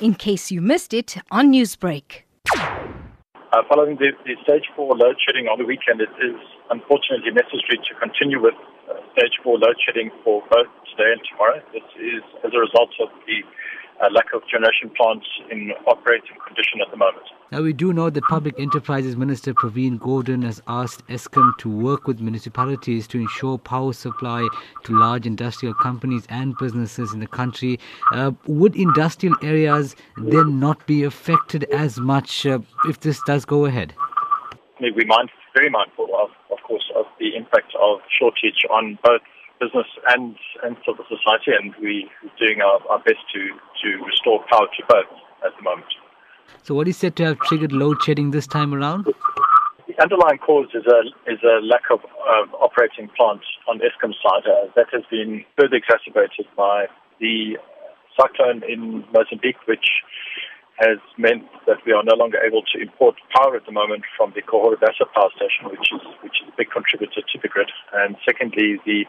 in case you missed it on Newsbreak. Uh, following the, the stage four load shedding on the weekend, it is unfortunately necessary to continue with uh, stage four load shedding for both today and tomorrow. This is as a result of the uh, lack of generation plants in operating condition at the moment. Now, we do know that Public Enterprises Minister Pravin Gordhan has asked Eskom to work with municipalities to ensure power supply to large industrial companies and businesses in the country. Uh, would industrial areas then not be affected as much uh, if this does go ahead? We're very mindful of, of course, of the impact of shortage on both business and, and civil society, and we're doing our, our best to, to restore power to both at the moment. So, what is said to have triggered load shedding this time around? The underlying cause is a is a lack of uh, operating plants on Eskom's side. Uh, that has been further exacerbated by the cyclone in Mozambique, which has meant that we are no longer able to import power at the moment from the Cahora Bassa power station, which is which is a big contributor to the grid. And secondly, the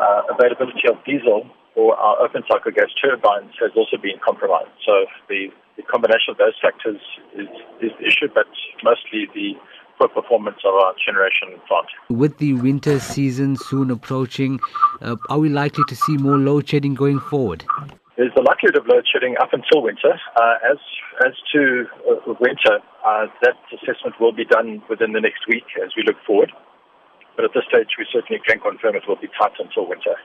uh, availability of diesel for our open cycle gas turbines has also been compromised. So the, the combination of those factors is, is the issue, but mostly the poor performance of our generation plant. With the winter season soon approaching, uh, are we likely to see more load shedding going forward? There's a likelihood of load shedding up until winter. Uh, as as to uh, winter, uh, that assessment will be done within the next week as we look forward. But at this stage, we certainly can confirm it will be tight until winter.